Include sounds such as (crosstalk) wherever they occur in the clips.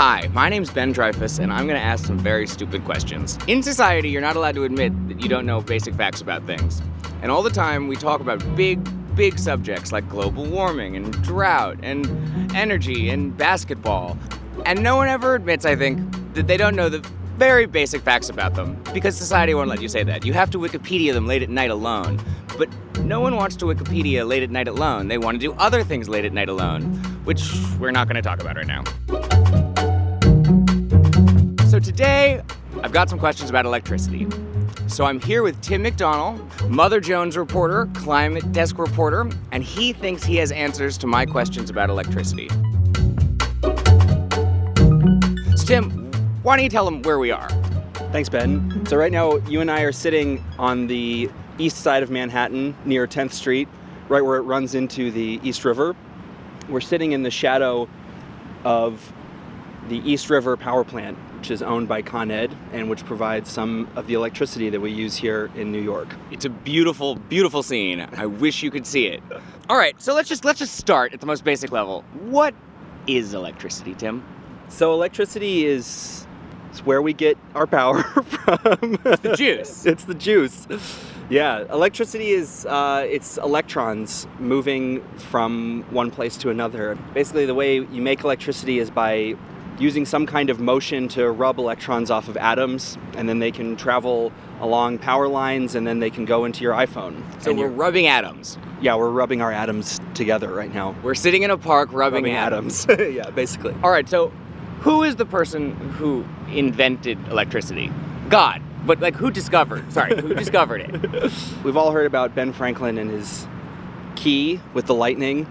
Hi, my name's Ben Dreyfuss, and I'm going to ask some very stupid questions. In society, you're not allowed to admit that you don't know basic facts about things. And all the time, we talk about big, big subjects like global warming and drought and energy and basketball. And no one ever admits, I think, that they don't know the very basic facts about them because society won't let you say that. You have to Wikipedia them late at night alone. But no one wants to Wikipedia late at night alone. They want to do other things late at night alone, which we're not going to talk about right now. So today, I've got some questions about electricity. So I'm here with Tim McDonnell, Mother Jones reporter, climate desk reporter, and he thinks he has answers to my questions about electricity. So Tim, why don't you tell them where we are? Thanks, Ben. So right now, you and I are sitting on the east side of Manhattan near 10th Street, right where it runs into the East River. We're sitting in the shadow of the East River Power Plant, which is owned by Con Ed and which provides some of the electricity that we use here in New York. It's a beautiful, beautiful scene. I wish you could see it. All right, so let's just let's just start at the most basic level. What is electricity, Tim? So electricity is it's where we get our power (laughs) from. The juice. (laughs) it's the juice. Yeah, electricity is uh, it's electrons moving from one place to another. Basically, the way you make electricity is by using some kind of motion to rub electrons off of atoms, and then they can travel along power lines, and then they can go into your iPhone. So And we're rubbing atoms. yeah, we're rubbing our atoms together right now. We're sitting in a park rubbing, Rubbing atoms. atoms. (laughs) yeah, basically. All right, so who is the person who invented electricity? God. But like who discovered? Sorry, who discovered it? (laughs) We've all heard about Ben Franklin and his key with the lightning,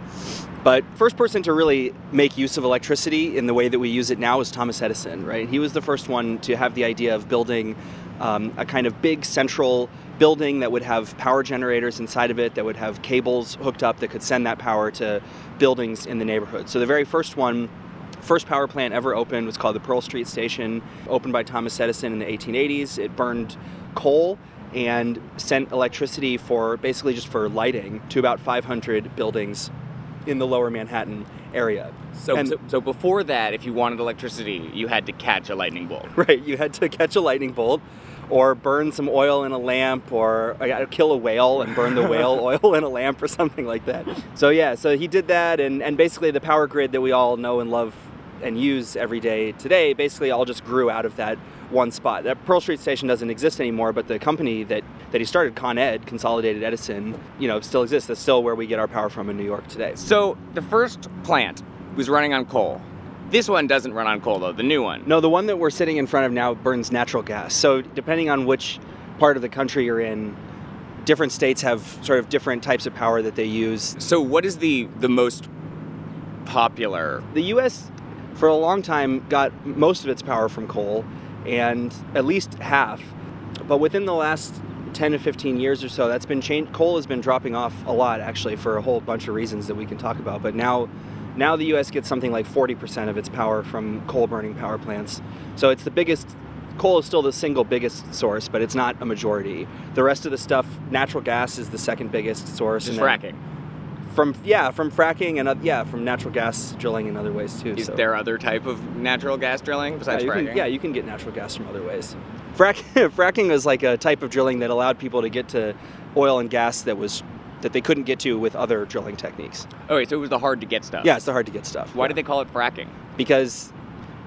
but first person to really make use of electricity in the way that we use it now is Thomas Edison, right? He was the first one to have the idea of building um, a kind of big central building that would have power generators inside of it, that would have cables hooked up that could send that power to buildings in the neighborhood. So the very first one First power plant ever opened was called the Pearl Street Station, opened by Thomas Edison in the 1880s. It burned coal and sent electricity for basically just for lighting to about 500 buildings in the lower Manhattan area. So, And- so so before that, if you wanted electricity, you had to catch a lightning bolt. (laughs) Right, you had to catch a lightning bolt or burn some oil in a lamp or uh, kill a whale and burn the whale (laughs) oil in a lamp or something like that. So yeah, so he did that and, and basically the power grid that we all know and love and use every day today basically all just grew out of that one spot. That Pearl Street station doesn't exist anymore, but the company that, that he started, Con Ed, Consolidated Edison, you know, still exists. That's still where we get our power from in New York today. So the first plant was running on coal. This one doesn't run on coal though, the new one. No, the one that we're sitting in front of now burns natural gas. So depending on which part of the country you're in, different states have sort of different types of power that they use. So what is the the most popular? The U.S. for a long time got most of its power from coal, and at least half. But within the last 10 to 15 years or so, that's been changed. Coal has been dropping off a lot, actually, for a whole bunch of reasons that we can talk about. But now, now the U.S. gets something like 40% of its power from coal-burning power plants. So it's the biggest. Coal is still the single biggest source, but it's not a majority. The rest of the stuff, natural gas is the second biggest source. Just fracking. From yeah, from fracking and uh, yeah, from natural gas drilling in other ways too. Is so. there other type of natural gas drilling besides yeah, you fracking? Can, yeah, you can get natural gas from other ways. Frack, (laughs) fracking is like a type of drilling that allowed people to get to oil and gas that was that they couldn't get to with other drilling techniques. Oh wait, so it was the hard to get stuff. Yeah, it's the hard to get stuff. Why yeah. did they call it fracking? Because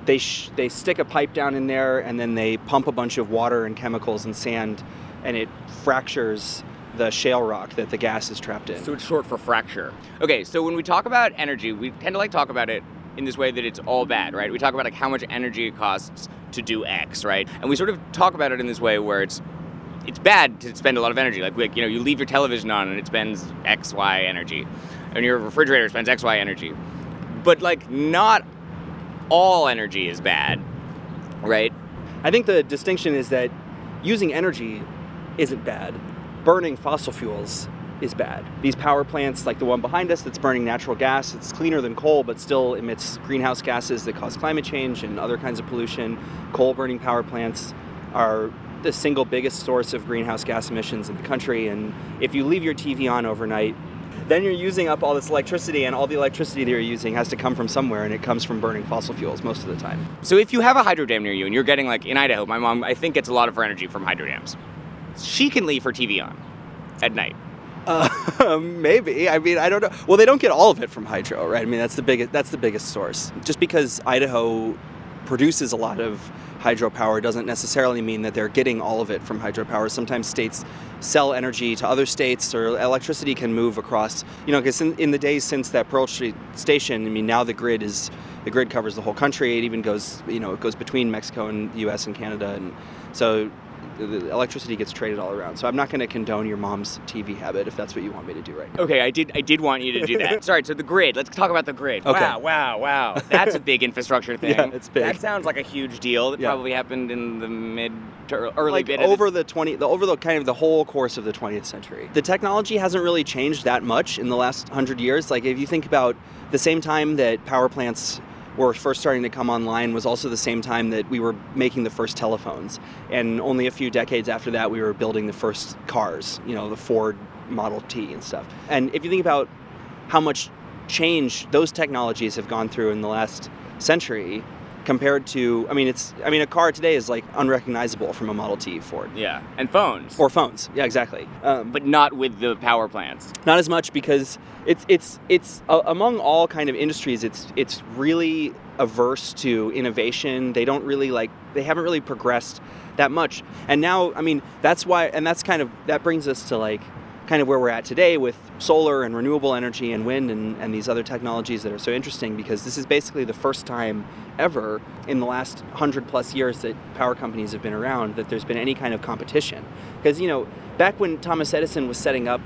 they sh- they stick a pipe down in there and then they pump a bunch of water and chemicals and sand, and it fractures the shale rock that the gas is trapped in. So it's short for fracture. Okay, so when we talk about energy, we tend to like talk about it in this way that it's all bad, right? We talk about like how much energy it costs to do X, right? And we sort of talk about it in this way where it's it's bad to spend a lot of energy. Like, like you know, you leave your television on and it spends X, Y energy, and your refrigerator spends X, Y energy. But like, not all energy is bad, right? I think the distinction is that using energy isn't bad. Burning fossil fuels is bad. These power plants, like the one behind us that's burning natural gas, it's cleaner than coal, but still emits greenhouse gases that cause climate change and other kinds of pollution. Coal burning power plants are the single biggest source of greenhouse gas emissions in the country. And if you leave your TV on overnight, then you're using up all this electricity, and all the electricity that you're using has to come from somewhere, and it comes from burning fossil fuels most of the time. So if you have a hydro dam near you and you're getting like in Idaho, my mom I think gets a lot of her energy from hydro dams. She can leave her TV on at night. Uh, (laughs) maybe. I mean, I don't know. Well, they don't get all of it from hydro, right? I mean, that's the biggest. That's the biggest source. Just because Idaho produces a lot of hydropower doesn't necessarily mean that they're getting all of it from hydropower. Sometimes states sell energy to other states, or electricity can move across. You know, because in, in the days since that Pearl Street station, I mean, now the grid is the grid covers the whole country. It even goes, you know, it goes between Mexico and the U.S. and Canada, and so the electricity gets traded all around. So I'm not going to condone your mom's TV habit if that's what you want me to do right now. Okay, I did. I did want you to do that. (laughs) Sorry. So the grid. Let's talk about the grid. Okay. Wow, wow, wow. That's a big infrastructure (laughs) thing. Yeah, it's big. That sounds like a huge deal. That Yeah. probably happened in the mid to early like bit of the- over the 20 the over the kind of the whole course of the 20th century the technology hasn't really changed that much in the last 100 years like if you think about the same time that power plants were first starting to come online was also the same time that we were making the first telephones. And only a few decades after that we were building the first cars you know the ford model t and stuff. And if you think about how much change those technologies have gone through in the last century compared to i mean it's i mean a car today is like unrecognizable from a model t ford. Yeah, and phones, or phones yeah exactly. Um, but not with the power plants. not as much because it's it's it's uh, among all kind of industries it's it's really averse to innovation. They don't really like they haven't really progressed that much. And now i mean that's why and that's kind of that brings us to like kind of where we're at today with solar and renewable energy and wind and, and these other technologies that are so interesting because this is basically the first time ever in the last 100 plus years that power companies have been around that there's been any kind of competition. Because you know back when thomas edison was setting up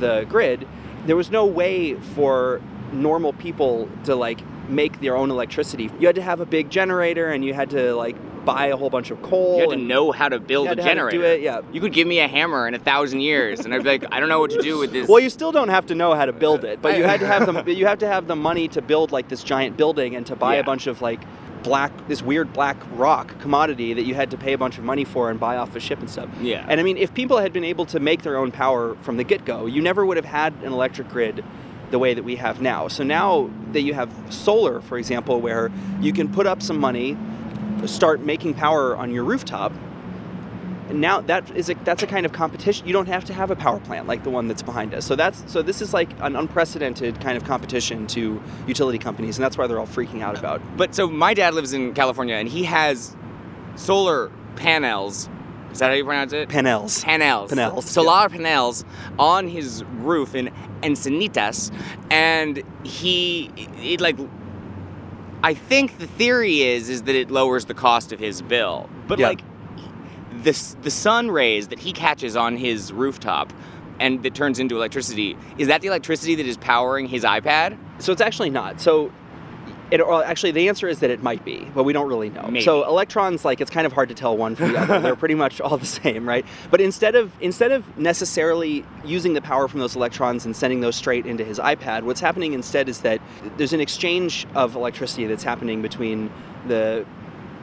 the grid there was no way for normal people to like make their own electricity you had to have a big generator and you had to like buy a whole bunch of coal You had to know how to build a had to how to generator. do it, yeah. You could give me a hammer in a thousand years, and I'd be like, I don't know what to do with this. Well, you still don't have to know how to build it, but you had to have the (laughs) you have to have the money to build like this giant building and to buy Yeah. a bunch of like black this weird black rock commodity that you had to pay a bunch of money for and buy off a ship and stuff. Yeah. And I mean, if people had been able to make their own power from the get-go, you never would have had an electric grid the way that we have now. So now that you have solar, for example, where you can put up some money, start making power on your rooftop, and now that is a, that's a kind of competition. You don't have to have a power plant like the one that's behind us. So that's so this is like an unprecedented kind of competition to utility companies, and that's why they're all freaking out about. But so my dad lives in California, and he has solar panels. Is that how you pronounce it? Panels. panels. Panels, Solar panels on his roof in Encinitas, and he it like. I think the theory is is that it lowers the cost of his bill, but Yeah. like the the sun rays that he catches on his rooftop and that turns into electricity is that the electricity that is powering his iPad? So it's actually not. So it actually the answer is that it might be, but we don't really know. Maybe. So electrons, like it's kind of hard to tell one from the other. They're pretty much all the (laughs) same, right? But instead of instead of necessarily using the power from those electrons and sending those straight into his iPad, what's happening instead is that there's an exchange of electricity that's happening between the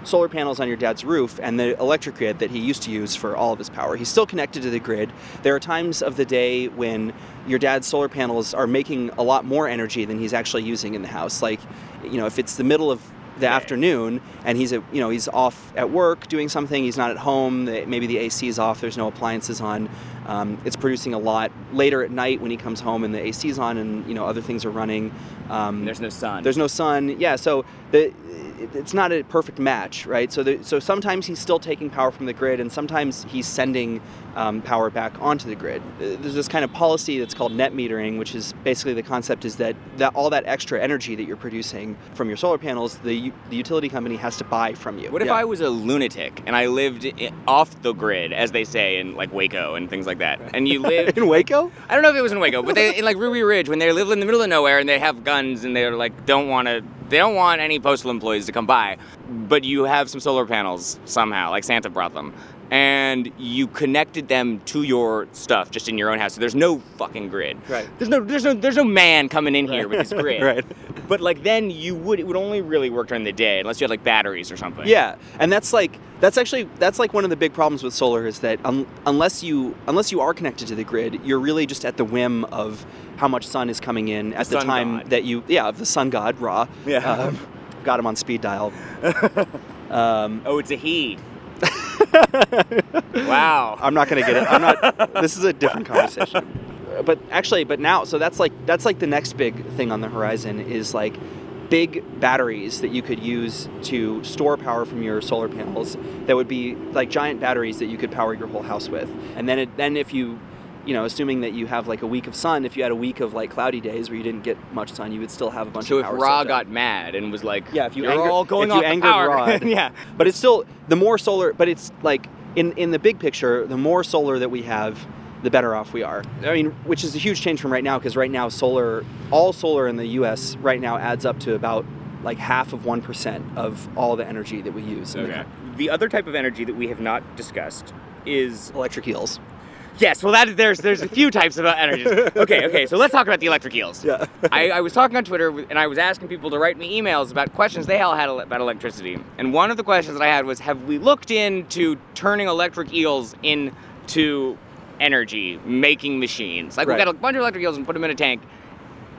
solar panels on your dad's roof and the electric grid that he used to use for all of his power. He's still connected to the grid. There are times of the day when your dad's solar panels are making a lot more energy than he's actually using in the house. Like, you know, if it's the middle of the afternoon and he's at, you know he's off at work doing something he's not at home maybe the ac is off there's no appliances on um, it's producing a lot later at night when he comes home and the ac is on and you know other things are running um, There's no sun. there's no sun. Yeah, so the it's not a perfect match, right? So the, so sometimes he's still taking power from the grid, and sometimes he's sending um, power back onto the grid. Uh, There's this kind of policy that's called net metering, which is basically the concept is that that all that extra energy that you're producing from your solar panels, the the utility company has to buy from you. What if Yeah. I was a lunatic and I lived i- off the grid, as they say in like Waco and things like that, and you (laughs) lived? in Waco? I don't know if it was in Waco, but they in like Ruby Ridge when they live in the middle of nowhere and they have guns and they're like don't want to, they don't want any postal employees to come by, but you have some solar panels somehow, like Santa brought them, and you connected them to your stuff just in your own house. So there's no fucking grid. Right. There's no there's no there's no man coming in here with his (laughs) grid. right. But like then you would it would only really work during the day unless you had like batteries or something. Yeah, and that's like that's actually that's like one of the big problems with solar is that un- unless you unless you are connected to the grid, you're really just at the whim of how much sun is coming in at the, sun time god. that you yeah of the sun god Ra. Yeah. Um, got him on speed dial. (laughs) um, Oh, it's a he. (laughs) wow. I'm not gonna get it. I'm not. this is a different conversation. (laughs) But actually, but now, so that's like that's like the next big thing on the horizon is like big batteries that you could use to store power from your solar panels. That would be like giant batteries that you could power your whole house with. And then it, then if you you know, assuming that you have like a week of sun, if you had a week of like cloudy days where you didn't get much sun, you would still have a bunch So of if power. Ra got mad and was like, Yeah, if you You're anger, all going if you off angered power. Rod, (laughs) yeah. But it's still the more solar. But it's like in in the big picture, the more solar that we have, the better off we are. I mean, which is a huge change from right now because right now solar, all solar in the U.S. right now adds up to about like half of one percent of all the energy that we use. in the Okay. The other type of energy that we have not discussed is Electric eels. Yes. Well, that there's there's a few types of energy. Okay, okay. So let's talk about the electric eels. Yeah. (laughs) I, I was talking on Twitter and I was asking people to write me emails about questions they all had about electricity. And one of the questions that I had was, have we looked into turning electric eels into energy making machines? Like Right. we got a bunch of electric eels and put them in a tank,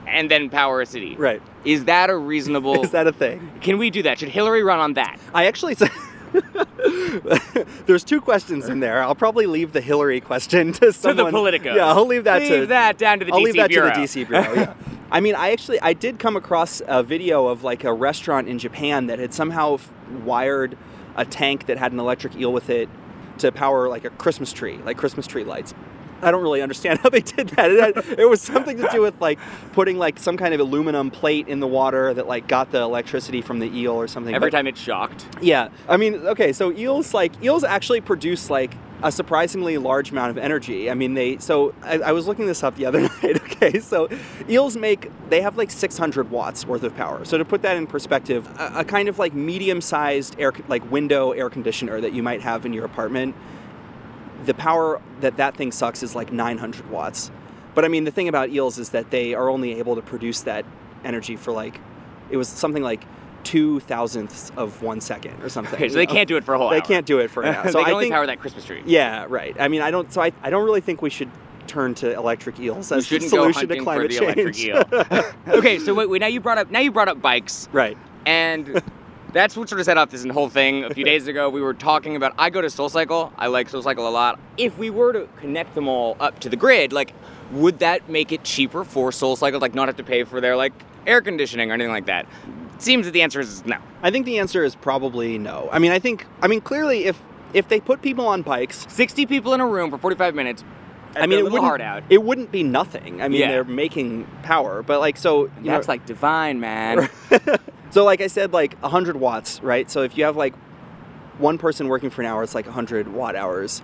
and then power a city. Right. Is that a reasonable? (laughs) Is that a thing? Can we do that? Should Hillary run on that? I actually said. (laughs) (laughs) There's two questions in there. I'll probably leave the Hillary question to someone. To the Politico. Yeah, I'll leave that Leave to that down to the. I'll DC leave that bureau. to the DC bureau. Yeah. (laughs) I mean, I actually I did come across a video of like a restaurant in Japan that had somehow f- wired a tank that had an electric eel with it to power like a Christmas tree, like Christmas tree lights. I don't really understand (laughs) how they did that. It, had, it was something to do with like putting like some kind of aluminum plate in the water that like got the electricity from the eel or something. Every But- time it's shocked. yeah, I mean, okay, so eels like eels actually produce like a surprisingly large amount of energy. I mean, they so I, I was looking this up the other (laughs) night. Okay, so eels make they have like 600 watts worth of power. So to put that in perspective, a, a kind of like medium-sized air like window air conditioner that you might have in your apartment, the power that that thing sucks is like 900 watts. But I mean, the thing about eels is that they are only able to produce that energy for like it was something like two thousandths of one second or something. Okay, so they know? can't do it for a whole They hour. can't do it for an hour. (laughs) they So can I only think, power that Christmas tree. yeah, right. I mean, I don't. So I, I don't really think we should turn to electric eels as the solution to climate for the electric change. eel. (laughs) okay, so wait, wait, now you brought up now you brought up bikes, right. and that's what sort of set up this whole thing. A few (laughs) days ago, we were talking about. I go to SoulCycle. I like SoulCycle a lot. If we were to connect them all up to the grid, like, would that make it cheaper for SoulCycle, like, not have to pay for their like air conditioning or anything like that? It seems that the answer is no. I think the answer is probably no. I mean, I think. I mean, clearly, if if they put people on bikes, Sixty people in a room for forty-five minutes. I mean, it wouldn't. hard out. It wouldn't be nothing. I mean, Yeah. they're making power, but like so. That's know, like divine, man. (laughs) so like I said, like 100 watts, right? So if you have like one person working for an hour, it's like 100 watt hours,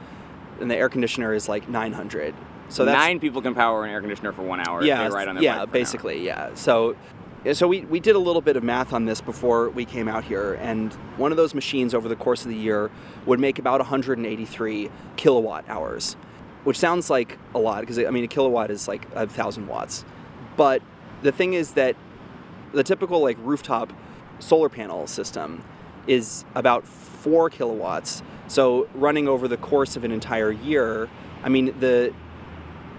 and the air conditioner is like 900. So that's nine people can power an air conditioner for one hour. yeah, if they ride on their yeah, bike for an hour. basically, yeah. So, so we, we did a little bit of math on this before we came out here, and one of those machines over the course of the year would make about 183 kilowatt hours, which sounds like a lot because I mean a kilowatt is like a thousand watts, but the thing is that the typical like rooftop solar panel system is about four kilowatts. So running over the course of an entire year, I mean the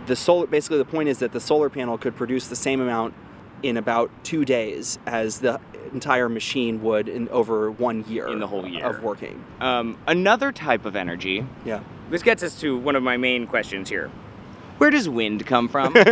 the solar basically the point is that the solar panel could produce the same amount in about two days as the entire machine would in over one year In the whole year. of working. Um, another type of energy. Yeah. This gets us to one of my main questions here. Where does wind come from? (laughs)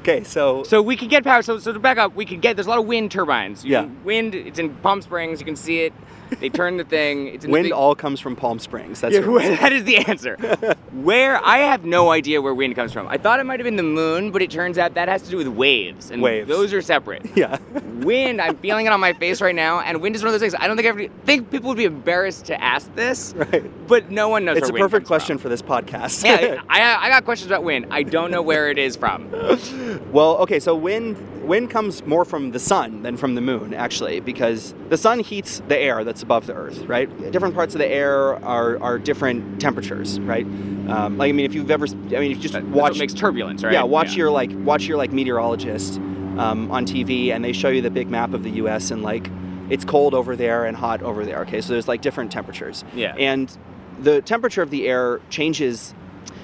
Okay, so so we could get power. So, so to back up, we could get. There's a lot of wind turbines. You Yeah. can- wind. It's in Palm Springs. You can see it. They turn the thing. It's wind big- all comes from Palm Springs. That's Yeah, (laughs) that is the answer. (laughs) where I have no idea where wind comes from. I thought it might have been the moon, but it turns out that has to do with waves, and Waves. those are separate. yeah. Wind, I'm feeling it on my face right now, and wind is one of those things. I don't think I think people would be embarrassed to ask this, right. but no one knows. It's a perfect question from. for this podcast. yeah, I, I got questions questions about wind. I don't know where it is from. (laughs) Well, okay, so wind wind comes more from the sun than from the moon, actually, because the sun heats the air that's above the Earth, right? Different parts of the air are, are different temperatures, right? Um, like I mean, if you've ever, I mean, if you just That's watch what makes turbulence, right? Yeah, watch your like watch your like meteorologist um, on TV, and they show you the big map of the U.S. and like it's cold over there and hot over there. Okay, so there's like different temperatures. Yeah. And the temperature of the air changes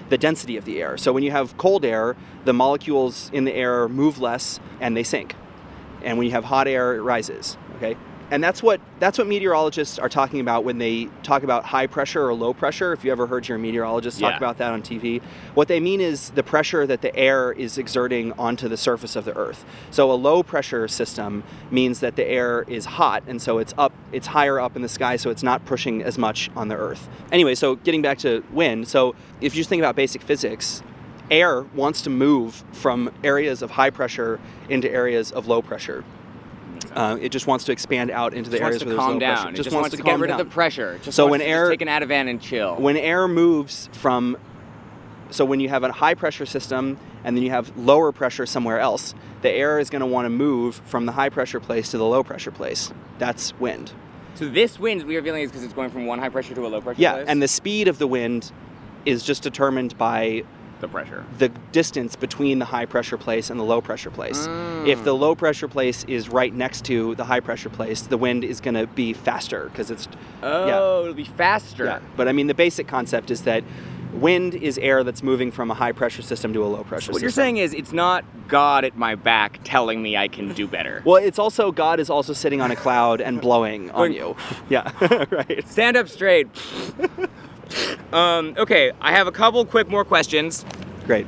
the density of the air. So when you have cold air, the molecules in the air move less and they sink. And when you have hot air, it rises. Okay. And that's what that's what meteorologists are talking about when they talk about high pressure or low pressure. If you ever heard your meteorologist talk Yeah. about that on TV, what they mean is the pressure that the air is exerting onto the surface of the Earth. So a low pressure system means that the air is hot, and so it's up, it's higher up in the sky, so it's not pushing as much on the Earth. Anyway, so getting back to wind, so if you just think about basic physics, air wants to move from areas of high pressure into areas of low pressure. Uh, it just wants to expand out into the Just areas wants to where calm there's low down. pressure. It just, wants, to, get calm rid down. of the pressure. Just So wants when to air- just take an Ativan and chill. when air moves from so when you have a high pressure system and then you have lower pressure somewhere else the air is going to want to move from the high pressure place to the low pressure place that's wind so this wind we are feeling is because it's going from one high pressure to a low pressure. yeah place? and the speed of the wind is just determined by the pressure. the distance between the high pressure place and the low pressure place Mm. if the low pressure place is right next to the high pressure place the wind is going to be faster because it's Oh, it'll be faster. Yeah, but I mean the basic concept is that wind is air that's moving from a high pressure system to a low pressure system. What system. you're saying is it's not God at my back telling me I can do better. (laughs) Well, it's also God is also sitting on a cloud and blowing on you. (laughs) Yeah, (laughs) right. Stand up straight. um, okay, I have a couple quick more questions. Great.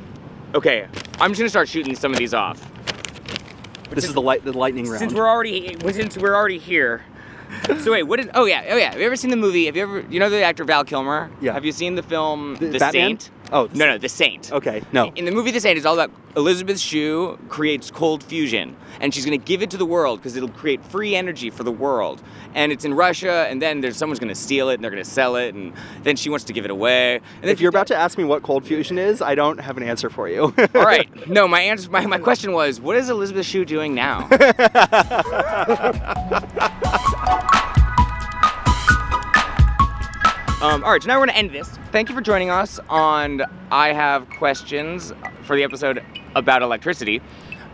Okay, I'm just gonna start shooting some of these off. This is the light the lightning round. Since we're already since we're already here. (laughs) So wait, what is? Oh yeah, oh yeah. Have you ever seen the movie? Have you ever? You know the actor Val Kilmer? Yeah. Have you seen the film The The, Saint? Oh, the no, no, The Saint. okay, no. In the movie The Saint, it's all about Elizabeth Shue creates cold fusion, and she's going to give it to the world because it'll create free energy for the world. And it's in Russia, and then there's someone's going to steal it, and they're going to sell it, and then she wants to give it away. And then If you're about to ask me what cold fusion is, I don't have an answer for you. all right, (laughs) no, my answer, my, my question was, what is Elizabeth Shue doing now? (laughs) Um, all right, so now we're going to end this. Thank you for joining us on I Have Questions for the episode about electricity.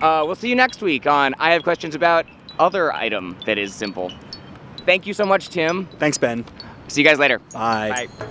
Uh, we'll see you next week on I Have Questions about other item that is simple. Thank you so much, Tim. Thanks, Ben. See you guys later. Bye. Bye.